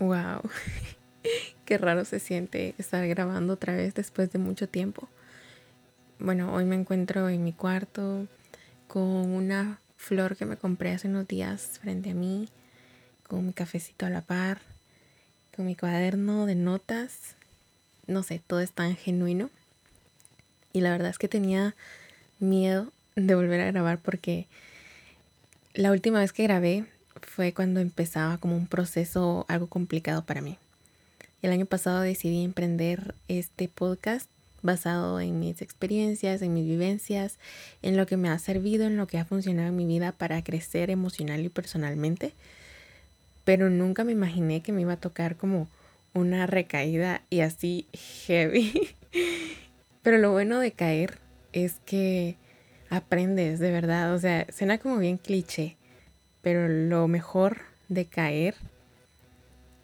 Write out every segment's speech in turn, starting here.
Wow, qué raro se siente estar grabando otra vez después de mucho tiempo. Bueno, hoy me encuentro en mi cuarto con una flor que me compré hace unos días frente a mí, con mi cafecito a la par, con mi cuaderno de notas. No sé, todo es tan genuino. Y la verdad es que tenía miedo de volver a grabar porque la última vez que grabé fue cuando empezaba como un proceso algo complicado para mí. El año pasado decidí emprender este podcast basado en mis experiencias, en mis vivencias, en lo que me ha servido, en lo que ha funcionado en mi vida para crecer emocional y personalmente. Pero nunca me imaginé que me iba a tocar como una recaída y así heavy. Pero lo bueno de caer es que aprendes de verdad. O sea, suena como bien cliché, pero lo mejor de caer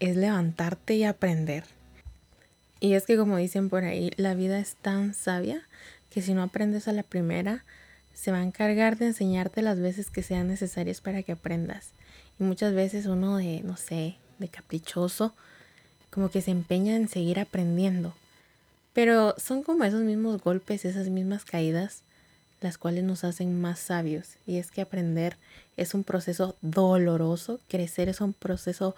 es levantarte y aprender. Y es que como dicen por ahí, la vida es tan sabia que si no aprendes a la primera, se va a encargar de enseñarte las veces que sean necesarias para que aprendas. Y muchas veces uno de, no sé, de caprichoso, como que se empeña en seguir aprendiendo. Pero son como esos mismos golpes, esas mismas caídas, las cuales nos hacen más sabios. Y es que aprender es un proceso doloroso, crecer es un proceso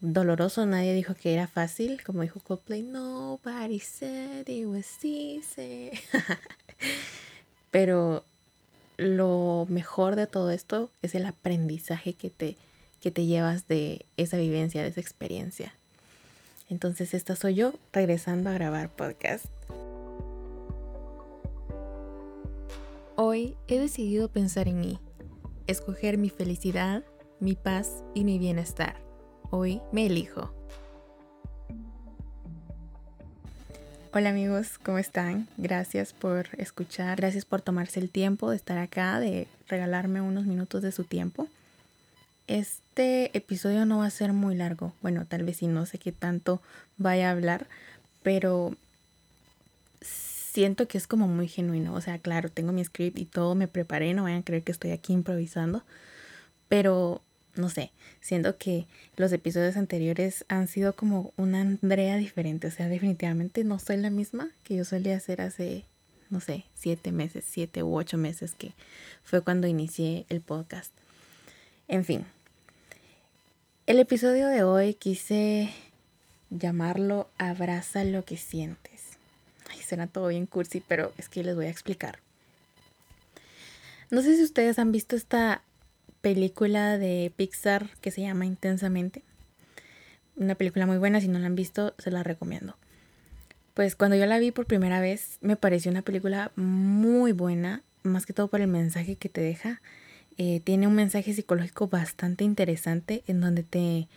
doloroso. Nadie dijo que era fácil, como dijo Coldplay, nobody said it was easy. Pero lo mejor de todo esto es el aprendizaje que te, que te llevas de esa vivencia, de esa experiencia. Entonces esta soy yo regresando a grabar podcast. Hoy he decidido pensar en mí, escoger mi felicidad, mi paz y mi bienestar. Hoy me elijo. Hola amigos, ¿cómo están? Gracias por escuchar, gracias por tomarse el tiempo de estar acá, de regalarme unos minutos de su tiempo. Este episodio no va a ser muy largo, bueno, tal vez si no sé qué tanto vaya a hablar, pero siento que es como muy genuino. O sea, claro, tengo mi script y todo me preparé, no vayan a creer que estoy aquí improvisando. Pero, no sé, siento que los episodios anteriores han sido como una Andrea diferente. O sea, definitivamente no soy la misma que yo solía hacer hace, no sé, siete meses, siete u ocho meses, que fue cuando inicié el podcast. En fin, el episodio de hoy quise llamarlo Abraza lo que sientes suena todo bien cursi, pero es que les voy a explicar. No sé si ustedes han visto esta película de Pixar que se llama Intensamente. Una película muy buena, si no la han visto, se la recomiendo. Pues cuando yo la vi por primera vez, me pareció una película muy buena, más que todo por el mensaje que te deja. Eh, tiene un mensaje psicológico bastante interesante en donde te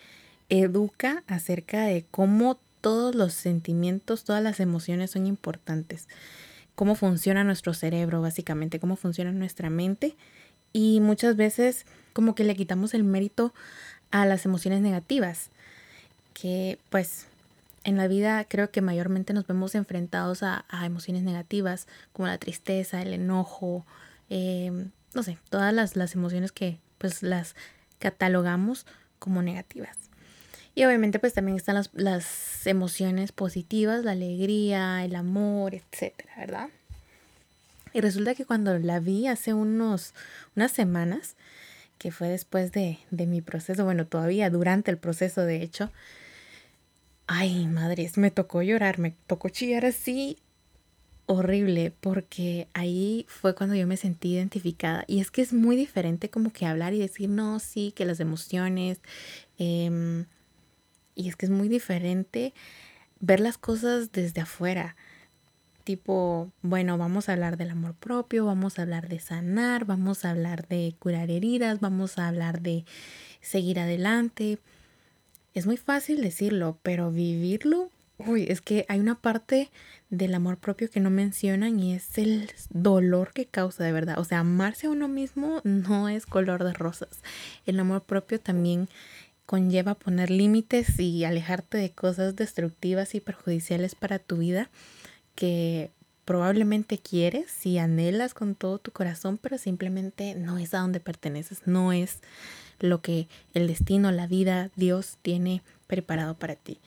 educa acerca de cómo todos los sentimientos, todas las emociones son importantes. Cómo funciona nuestro cerebro, básicamente, cómo funciona nuestra mente. Y muchas veces como que le quitamos el mérito a las emociones negativas, que pues en la vida creo que mayormente nos vemos enfrentados a, emociones negativas, como la tristeza, el enojo, em, no sé, todas las, las emociones que pues las catalogamos como negativas. Y obviamente pues también están las, emociones positivas, la alegría, el amor, etcétera, ¿verdad? Y resulta que cuando la vi hace unos, unas semanas, que fue después de, de mi proceso, bueno, todavía durante el proceso de hecho, ay, madres, me tocó llorar, me tocó chillar así horrible porque ahí fue cuando yo me sentí identificada y es que es muy diferente como que hablar y decir no sí que las emociones eh, y es que es muy diferente ver las cosas desde afuera. Tipo, bueno, vamos a hablar del amor propio, vamos a hablar de sanar, vamos a hablar de curar heridas, vamos a hablar de seguir adelante. Es muy fácil decirlo, pero vivirlo, uy, es que hay una parte del amor propio que no mencionan y es el dolor que causa de verdad. O sea, amarse a uno mismo no es color de rosas. El amor propio también conlleva poner límites y alejarte de cosas destructivas y perjudiciales para tu vida que probablemente quieres y anhelas con todo tu corazón, pero simplemente no es a donde perteneces, no es lo que el destino, la vida, Dios tiene preparado para ti.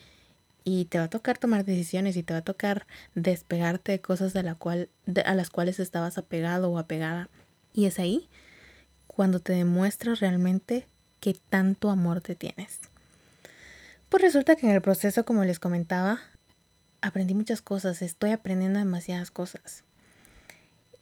Y te va a tocar tomar decisiones y te va a tocar despegarte de cosas de la cual, a las cuales estabas apegado o apegada. Y es ahí cuando te demuestras realmente qué tanto amor te tienes. Pues resulta que en el proceso, como les comentaba, aprendí muchas cosas, estoy aprendiendo demasiadas cosas.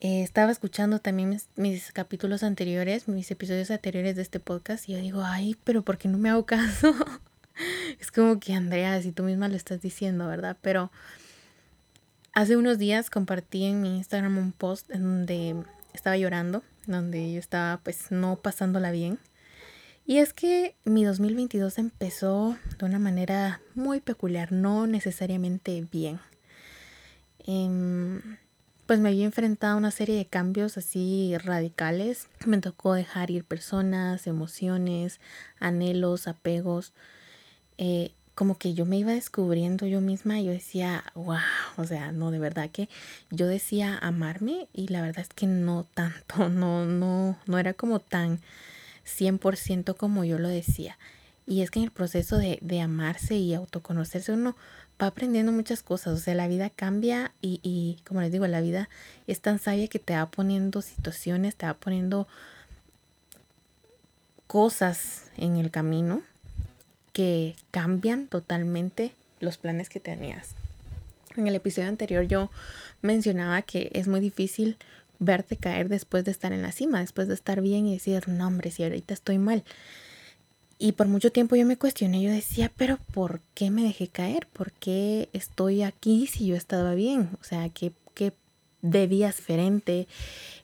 Eh, estaba escuchando también mis, capítulos anteriores, mis episodios anteriores de este podcast y yo digo, ay, pero ¿por qué no me hago caso? es como que Andrea, si tú misma lo estás diciendo, ¿verdad? Pero hace unos días compartí en mi Instagram un post en donde estaba llorando, donde yo estaba pues no pasándola bien. Y es que mi 2022 empezó de una manera muy peculiar, no necesariamente bien. Em, pues me había enfrentado a una serie de cambios así radicales. Me tocó dejar ir personas, emociones, anhelos, apegos. Eh, como que yo me iba descubriendo yo misma y yo decía, wow, o sea, no, de verdad que yo decía amarme y la verdad es que no tanto, no, no, no era como tan 100% como yo lo decía. Y es que en el proceso de, de amarse y autoconocerse uno va aprendiendo muchas cosas. O sea, la vida cambia y, y, como les digo, la vida es tan sabia que te va poniendo situaciones, te va poniendo cosas en el camino que cambian totalmente los planes que tenías. En el episodio anterior yo mencionaba que es muy difícil verte caer después de estar en la cima, después de estar bien y decir, no hombre, si ahorita estoy mal. Y por mucho tiempo yo me cuestioné, yo decía, pero ¿por qué me dejé caer? ¿Por qué estoy aquí si yo estaba bien? O sea, ¿qué, qué debía diferente?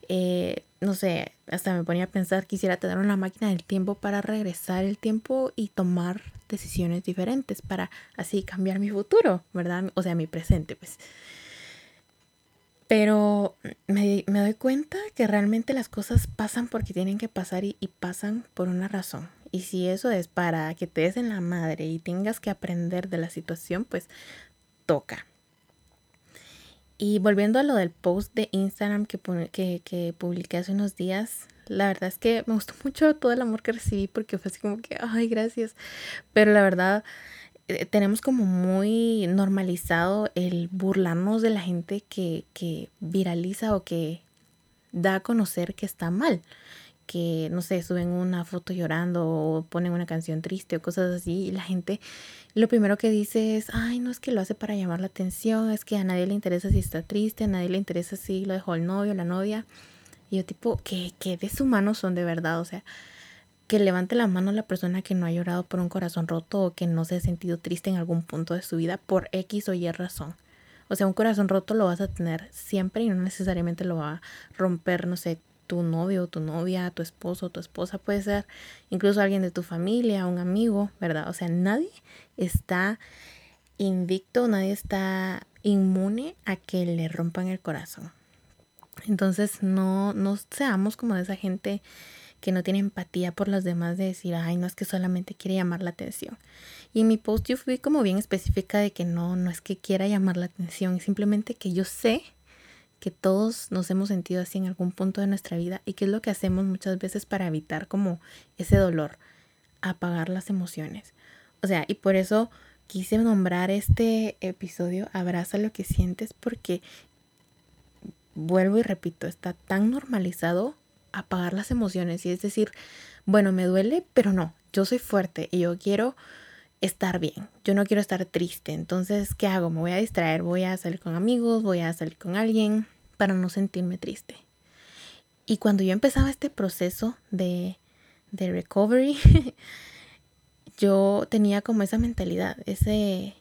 Eh, no sé, hasta me ponía a pensar, quisiera tener una máquina del tiempo para regresar el tiempo y tomar decisiones diferentes para así cambiar mi futuro, ¿verdad? O sea, mi presente, pues. Pero me, doy cuenta que realmente las cosas pasan porque tienen que pasar y, pasan por una razón. Y si eso es para que te des en la madre y tengas que aprender de la situación, pues toca. Y volviendo a lo del post de Instagram que, que, que, publiqué hace unos días, la verdad es que me gustó mucho todo el amor que recibí porque fue así como que, ay, gracias. Pero la verdad, eh, tenemos como muy normalizado el burlarnos de la gente que, que viraliza o que da a conocer que está mal que, no sé, suben una foto llorando o ponen una canción triste o cosas así, y la gente lo primero que dice es, ay, no es que lo hace para llamar la atención, es que a nadie le interesa si está triste, a nadie le interesa si lo dejó el novio o la novia. Y yo tipo, ¿qué, qué deshumanos son de verdad? O sea, que levante la mano la persona que no ha llorado por un corazón roto o que no se ha sentido triste en algún punto de su vida por X o Y razón. O sea, un corazón roto lo vas a tener siempre y no necesariamente lo va a romper, no sé, tu novio, tu novia, tu esposo, tu esposa, puede ser incluso alguien de tu familia, un amigo, ¿verdad? O sea, nadie está invicto, nadie está inmune a que le rompan el corazón. Entonces, no, no seamos como de esa gente que no tiene empatía por los demás de decir, ay, no es que solamente quiere llamar la atención. Y en mi post yo fui como bien específica de que no, no es que quiera llamar la atención, simplemente que yo sé que todos nos hemos sentido así en algún punto de nuestra vida y que es lo que hacemos muchas veces para evitar como ese dolor, apagar las emociones. O sea, y por eso quise nombrar este episodio Abraza lo que sientes porque vuelvo y repito, está tan normalizado apagar las emociones y es decir, bueno, me duele, pero no, yo soy fuerte y yo quiero estar bien, yo no quiero estar triste, entonces, ¿qué hago? Me voy a distraer, voy a salir con amigos, voy a salir con alguien para no sentirme triste. Y cuando yo empezaba este proceso de, de recovery, yo tenía como esa mentalidad, ese,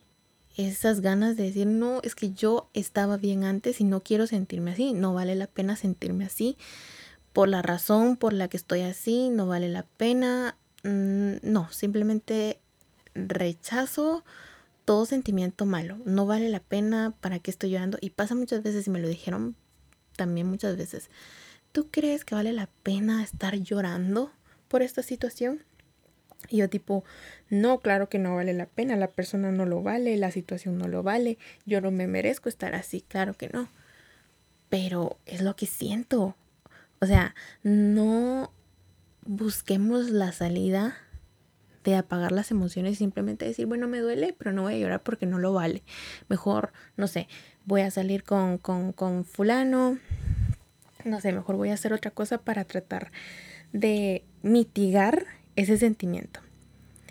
esas ganas de decir, no, es que yo estaba bien antes y no quiero sentirme así, no vale la pena sentirme así, por la razón por la que estoy así, no vale la pena. Mm, no, simplemente rechazo todo sentimiento malo. No vale la pena para qué estoy llorando. Y pasa muchas veces, y me lo dijeron también muchas veces. ¿Tú crees que vale la pena estar llorando por esta situación? Y yo tipo, no, claro que no vale la pena, la persona no lo vale, la situación no lo vale, yo no me merezco estar así, claro que no. Pero es lo que siento, o sea, no busquemos la salida de apagar las emociones, simplemente decir, bueno, me duele, pero no voy a llorar porque no lo vale. Mejor, no sé, voy a salir con, con, con fulano, no sé, mejor voy a hacer otra cosa para tratar de mitigar ese sentimiento.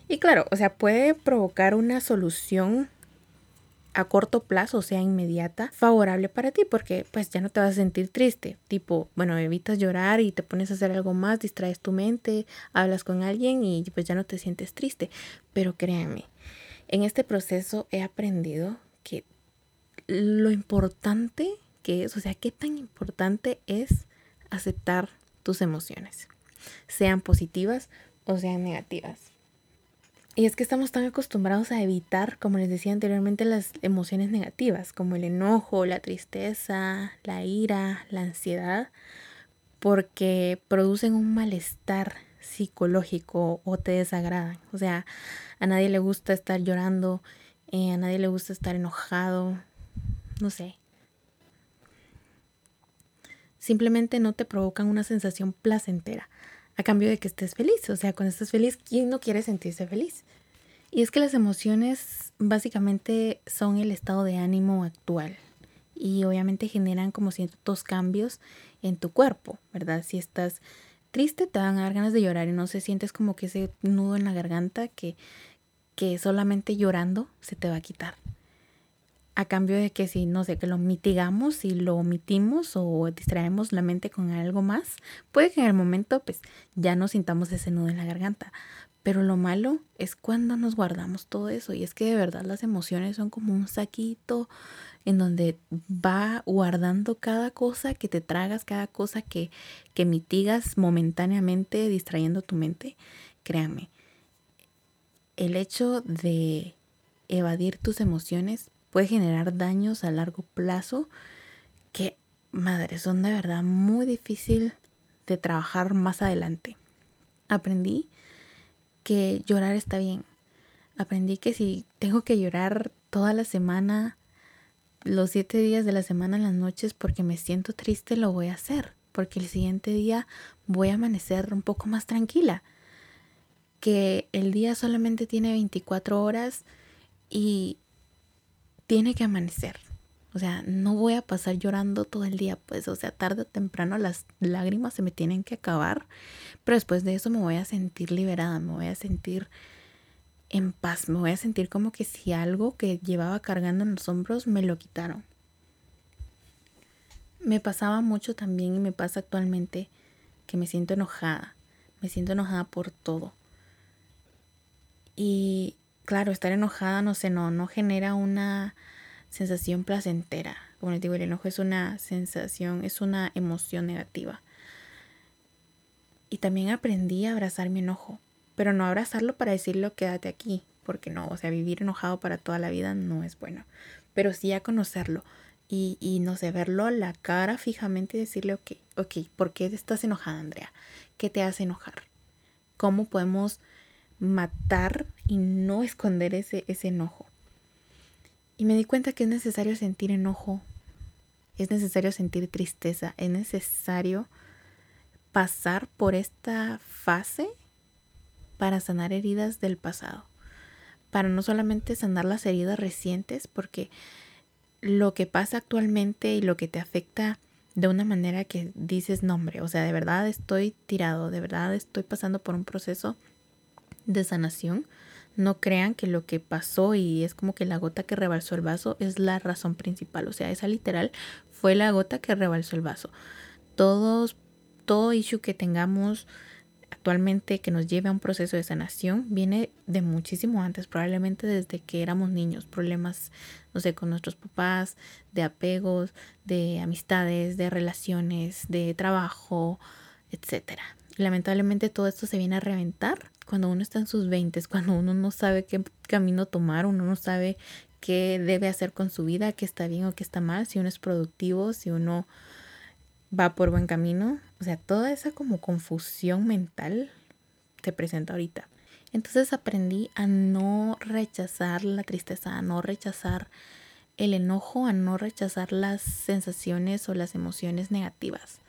Y claro, o sea, puede provocar una solución a corto plazo, sea, inmediata, favorable para ti, porque pues ya no te vas a sentir triste. Tipo, bueno, evitas llorar y te pones a hacer algo más, distraes tu mente, hablas con alguien y pues ya no te sientes triste. Pero créanme, en este proceso he aprendido que lo importante que es, o sea, qué tan importante es aceptar tus emociones, sean positivas o sean negativas. Y es que estamos tan acostumbrados a evitar, como les decía anteriormente, las emociones negativas, como el enojo, la tristeza, la ira, la ansiedad, porque producen un malestar psicológico o te desagradan. O sea, a nadie le gusta estar llorando, eh, a nadie le gusta estar enojado, no sé. Simplemente no te provocan una sensación placentera a cambio de que estés feliz. O sea, cuando estás feliz, ¿quién no quiere sentirse feliz? Y es que las emociones básicamente son el estado de ánimo actual y obviamente generan como ciertos cambios en tu cuerpo, ¿verdad? Si estás triste te van a dar ganas de llorar y no se sientes como que ese nudo en la garganta que, que solamente llorando se te va a quitar. A cambio de que si, no sé, que lo mitigamos y lo omitimos o distraemos la mente con algo más, puede que en el momento pues ya no sintamos ese nudo en la garganta. Pero lo malo es cuando nos guardamos todo eso. Y es que de verdad las emociones son como un saquito en donde va guardando cada cosa que te tragas, cada cosa que, que mitigas momentáneamente distrayendo tu mente. Créame, el hecho de evadir tus emociones puede generar daños a largo plazo que, madre, son de verdad muy difícil de trabajar más adelante. Aprendí que llorar está bien. Aprendí que si tengo que llorar toda la semana, los siete días de la semana en las noches porque me siento triste, lo voy a hacer. Porque el siguiente día voy a amanecer un poco más tranquila. Que el día solamente tiene 24 horas y tiene que amanecer. O sea, no voy a pasar llorando todo el día, pues, o sea, tarde o temprano las lágrimas se me tienen que acabar, pero después de eso me voy a sentir liberada, me voy a sentir en paz, me voy a sentir como que si algo que llevaba cargando en los hombros me lo quitaron. Me pasaba mucho también y me pasa actualmente que me siento enojada, me siento enojada por todo. Y claro, estar enojada, no sé, no, no genera una sensación placentera. Como les digo, el enojo es una sensación, es una emoción negativa. Y también aprendí a abrazar mi enojo, pero no abrazarlo para decirlo quédate aquí, porque no, o sea, vivir enojado para toda la vida no es bueno, pero sí a conocerlo y, y no sé, verlo a la cara fijamente y decirle, ok, ok, ¿por qué estás enojada, Andrea? ¿Qué te hace enojar? ¿Cómo podemos matar y no esconder ese, ese enojo? Y me di cuenta que es necesario sentir enojo, es necesario sentir tristeza, es necesario pasar por esta fase para sanar heridas del pasado, para no solamente sanar las heridas recientes, porque lo que pasa actualmente y lo que te afecta de una manera que dices, nombre, o sea, de verdad estoy tirado, de verdad estoy pasando por un proceso de sanación, no crean que lo que pasó y es como que la gota que rebalsó el vaso es la razón principal. O sea, esa literal fue la gota que rebalsó el vaso. Todos, todo issue que tengamos actualmente que nos lleve a un proceso de sanación viene de muchísimo antes, probablemente desde que éramos niños, problemas, no sé, con nuestros papás, de apegos, de amistades, de relaciones, de trabajo, etcétera. Lamentablemente todo esto se viene a reventar cuando uno está en sus 20, cuando uno no sabe qué camino tomar, uno no sabe qué debe hacer con su vida, qué está bien o qué está mal, si uno es productivo, si uno va por buen camino. O sea, toda esa como confusión mental se presenta ahorita. Entonces aprendí a no rechazar la tristeza, a no rechazar el enojo, a no rechazar las sensaciones o las emociones negativas.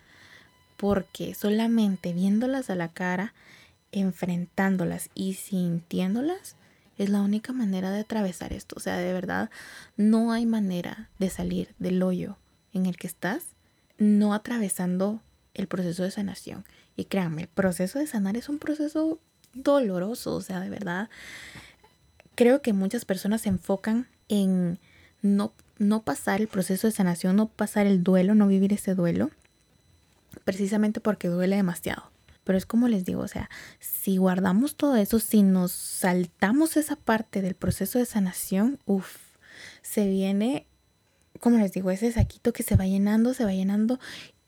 Porque solamente viéndolas a la cara enfrentándolas y sintiéndolas es la única manera de atravesar esto. O sea, de verdad, no hay manera de salir del hoyo en el que estás no atravesando el proceso de sanación. Y créanme, el proceso de sanar es un proceso doloroso, o sea, de verdad. Creo que muchas personas se enfocan en no, no pasar el proceso de sanación, no pasar el duelo, no vivir ese duelo, precisamente porque duele demasiado. Pero es como les digo, o sea, si guardamos todo eso, si nos saltamos esa parte del proceso de sanación, uff, se viene, como les digo, ese saquito que se va llenando, se va llenando.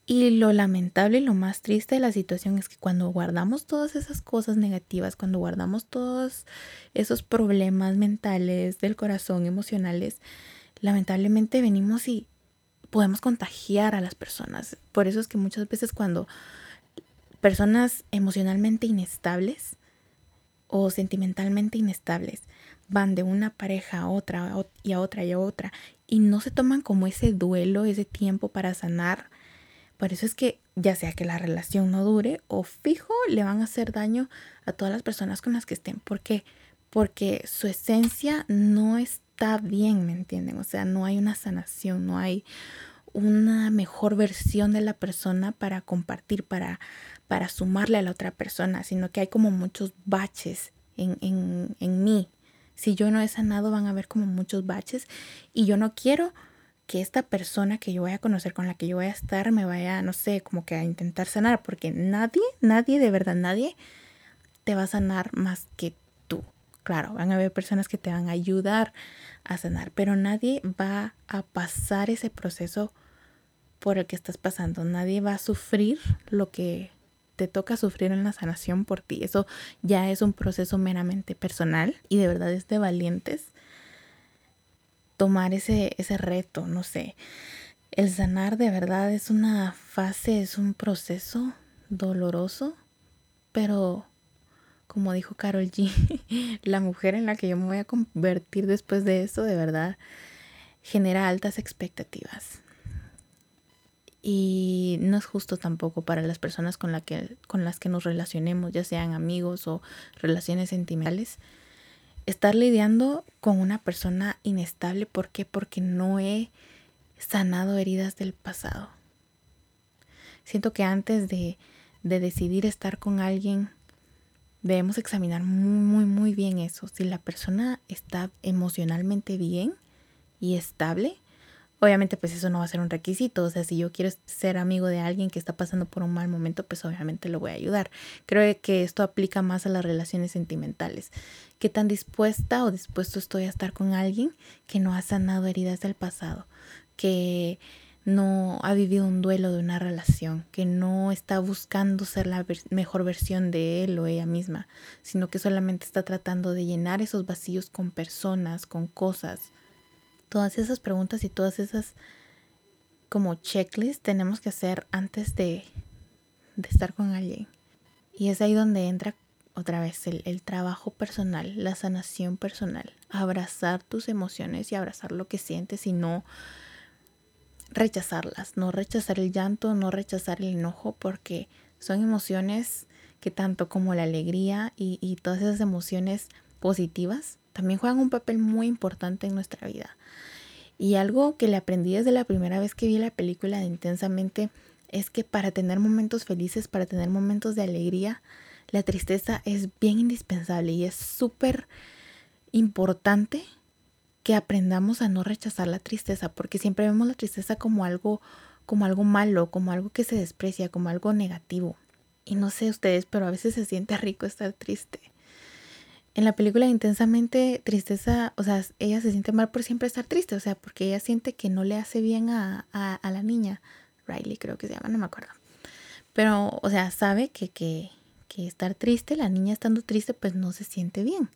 Y lo lamentable y lo más triste de la situación es que cuando guardamos todas esas cosas negativas, cuando guardamos todos esos problemas mentales, del corazón, emocionales, lamentablemente venimos y podemos contagiar a las personas. Por eso es que muchas veces cuando personas emocionalmente inestables o sentimentalmente inestables van de una pareja a otra y a otra y a otra y no se toman como ese duelo, ese tiempo para sanar. Por eso es que ya sea que la relación no dure o fijo le van a hacer daño a todas las personas con las que estén. ¿Por qué? Porque su esencia no está bien, ¿me entienden? O sea, no hay una sanación, no hay una mejor versión de la persona para compartir, para para sumarle a la otra persona, sino que hay como muchos baches en, en, en mí. Si yo no he sanado, van a haber como muchos baches y yo no quiero que esta persona que yo voy a conocer, con la que yo voy a estar, me vaya, no sé, como que a intentar sanar, porque nadie, nadie, de verdad, nadie te va a sanar más que tú. Claro, van a haber personas que te van a ayudar a sanar, pero nadie va a pasar ese proceso por el que estás pasando. Nadie va a sufrir lo que te toca sufrir en la sanación por ti. Eso ya es un proceso meramente personal y de verdad es de valientes tomar ese, ese reto, no sé. El sanar de verdad es una fase, es un proceso doloroso, pero como dijo Carol G, la mujer en la que yo me voy a convertir después de eso, de verdad, genera altas expectativas. Y no es justo tampoco para las personas con, la que, con las que nos relacionemos, ya sean amigos o relaciones sentimentales, estar lidiando con una persona inestable. ¿Por qué? Porque no he sanado heridas del pasado. Siento que antes de, de decidir estar con alguien, debemos examinar muy, muy, muy bien eso. Si la persona está emocionalmente bien y estable, Obviamente pues eso no va a ser un requisito, o sea, si yo quiero ser amigo de alguien que está pasando por un mal momento, pues obviamente lo voy a ayudar. Creo que esto aplica más a las relaciones sentimentales. ¿Qué tan dispuesta o dispuesto estoy a estar con alguien que no ha sanado heridas del pasado? Que no ha vivido un duelo de una relación, que no está buscando ser la mejor versión de él o ella misma, sino que solamente está tratando de llenar esos vacíos con personas, con cosas, todas esas preguntas y todas esas como checklists tenemos que hacer antes de, de estar con alguien. Y es ahí donde entra otra vez el, el, trabajo personal, la sanación personal, abrazar tus emociones y abrazar lo que sientes y no rechazarlas, no rechazar el llanto, no rechazar el enojo, porque son emociones que tanto como la alegría y, y todas esas emociones positivas también juegan un papel muy importante en nuestra vida. Y algo que le aprendí desde la primera vez que vi la película de Intensamente es que para tener momentos felices, para tener momentos de alegría, la tristeza es bien indispensable y es súper importante que aprendamos a no rechazar la tristeza, porque siempre vemos la tristeza como algo como algo malo, como algo que se desprecia, como algo negativo. Y no sé ustedes, pero a veces se siente rico estar triste en la película intensamente tristeza, o sea, ella se siente mal por siempre estar triste, o sea, porque ella siente que no le hace bien a, a, la niña, Riley creo que se llama, no me acuerdo. Pero, o sea, sabe que, que, que estar triste, la niña estando triste, pues no se siente bien.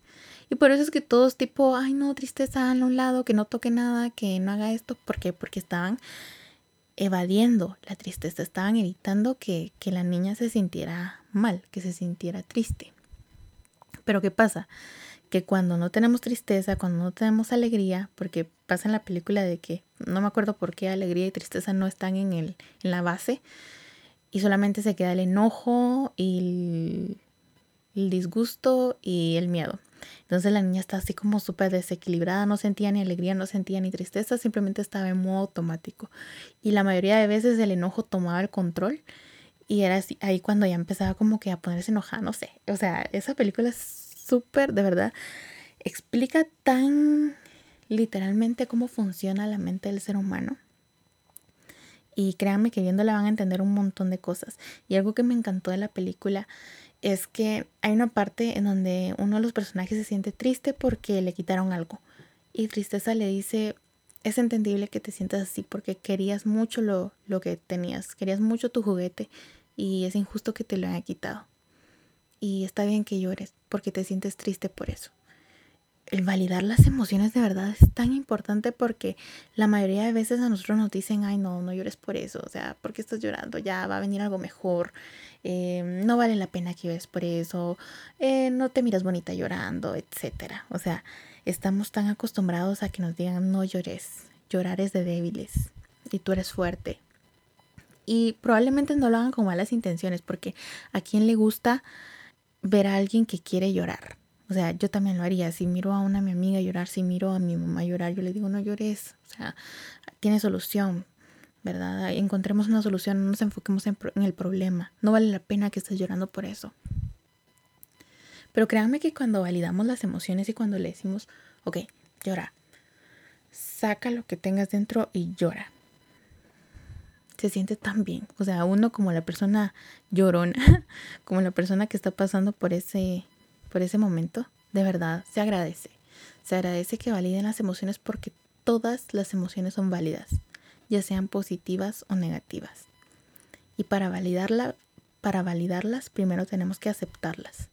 Y por eso es que todos tipo, ay no, tristeza a un lado, que no toque nada, que no haga esto, ¿por qué? Porque estaban evadiendo la tristeza, estaban evitando que, que la niña se sintiera mal, que se sintiera triste. Pero ¿qué pasa? Que cuando no tenemos tristeza, cuando no tenemos alegría, porque pasa en la película de que no me acuerdo por qué alegría y tristeza no están en, el, en la base y solamente se queda el enojo y el disgusto y el miedo. Entonces la niña está así como súper desequilibrada, no sentía ni alegría, no sentía ni tristeza, simplemente estaba en modo automático. Y la mayoría de veces el enojo tomaba el control y era así, ahí cuando ya empezaba como que a ponerse enojada, no sé. O sea, esa película es súper, de verdad, explica tan literalmente cómo funciona la mente del ser humano. Y créanme que viéndola van a entender un montón de cosas. Y algo que me encantó de la película es que hay una parte en donde uno de los personajes se siente triste porque le quitaron algo. Y tristeza le dice, es entendible que te sientas así porque querías mucho lo, lo que tenías, querías mucho tu juguete y es injusto que te lo haya quitado. Y está bien que llores porque te sientes triste por eso. El validar las emociones de verdad es tan importante porque la mayoría de veces a nosotros nos dicen, ay no, no llores por eso, o sea, ¿por qué estás llorando? Ya va a venir algo mejor. Eh, no vale la pena que llores por eso, eh, no te miras bonita llorando, etcétera. O sea, estamos tan acostumbrados a que nos digan no llores, llorar es de débiles y tú eres fuerte. Y probablemente no lo hagan con malas intenciones, porque a quien le gusta ver a alguien que quiere llorar. O sea, yo también lo haría. Si miro a una mi amiga llorar, si miro a mi mamá llorar, yo le digo, no llores. O sea, tiene solución. ¿verdad? Encontremos una solución, no nos enfoquemos en, el problema. No vale la pena que estés llorando por eso. Pero créanme que cuando validamos las emociones y cuando le decimos, ok, llora, saca lo que tengas dentro y llora. Se siente tan bien. O sea, uno como la persona llorona, como la persona que está pasando por ese, por ese momento, de verdad se agradece. Se agradece que validen las emociones porque todas las emociones son válidas ya sean positivas o negativas. Y para, validarla, para validarlas, primero tenemos que aceptarlas.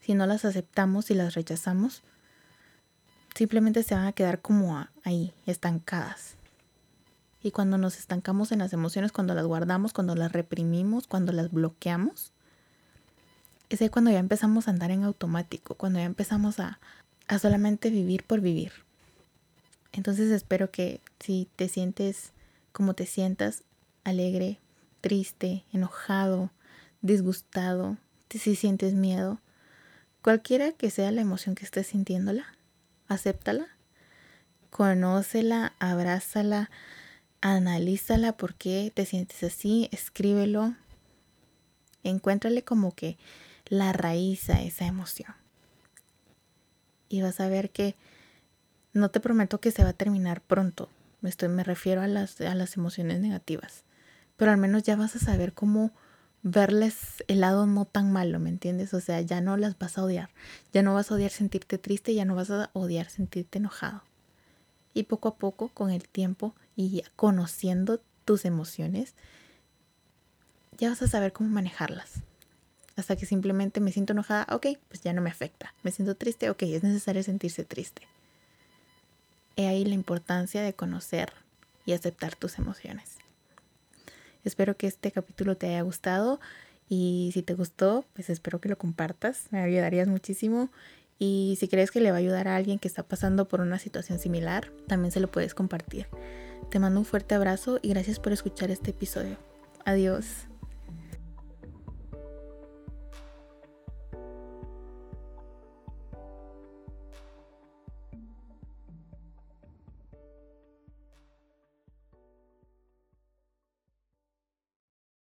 Si no las aceptamos y las rechazamos, simplemente se van a quedar como ahí, estancadas. Y cuando nos estancamos en las emociones, cuando las guardamos, cuando las reprimimos, cuando las bloqueamos, es ahí cuando ya empezamos a andar en automático, cuando ya empezamos a, a solamente vivir por vivir. Entonces espero que si te sientes como te sientas, alegre, triste, enojado, disgustado, si sientes miedo, cualquiera que sea la emoción que estés sintiéndola, acéptala, conócela, abrázala, analízala por qué te sientes así, escríbelo, encuéntrale como que la raíz a esa emoción. Y vas a ver que no te prometo que se va a terminar pronto. Estoy, me refiero a las, a las emociones negativas. Pero al menos ya vas a saber cómo verles el lado no tan malo, ¿me entiendes? O sea, ya no las vas a odiar. Ya no vas a odiar sentirte triste, ya no vas a odiar sentirte enojado. Y poco a poco, con el tiempo y conociendo tus emociones, ya vas a saber cómo manejarlas. Hasta que simplemente me siento enojada, ok, pues ya no me afecta. Me siento triste, ok, es necesario sentirse triste. He ahí la importancia de conocer y aceptar tus emociones. Espero que este capítulo te haya gustado y si te gustó, pues espero que lo compartas, me ayudarías muchísimo. Y si crees que le va a ayudar a alguien que está pasando por una situación similar, también se lo puedes compartir. Te mando un fuerte abrazo y gracias por escuchar este episodio. Adiós.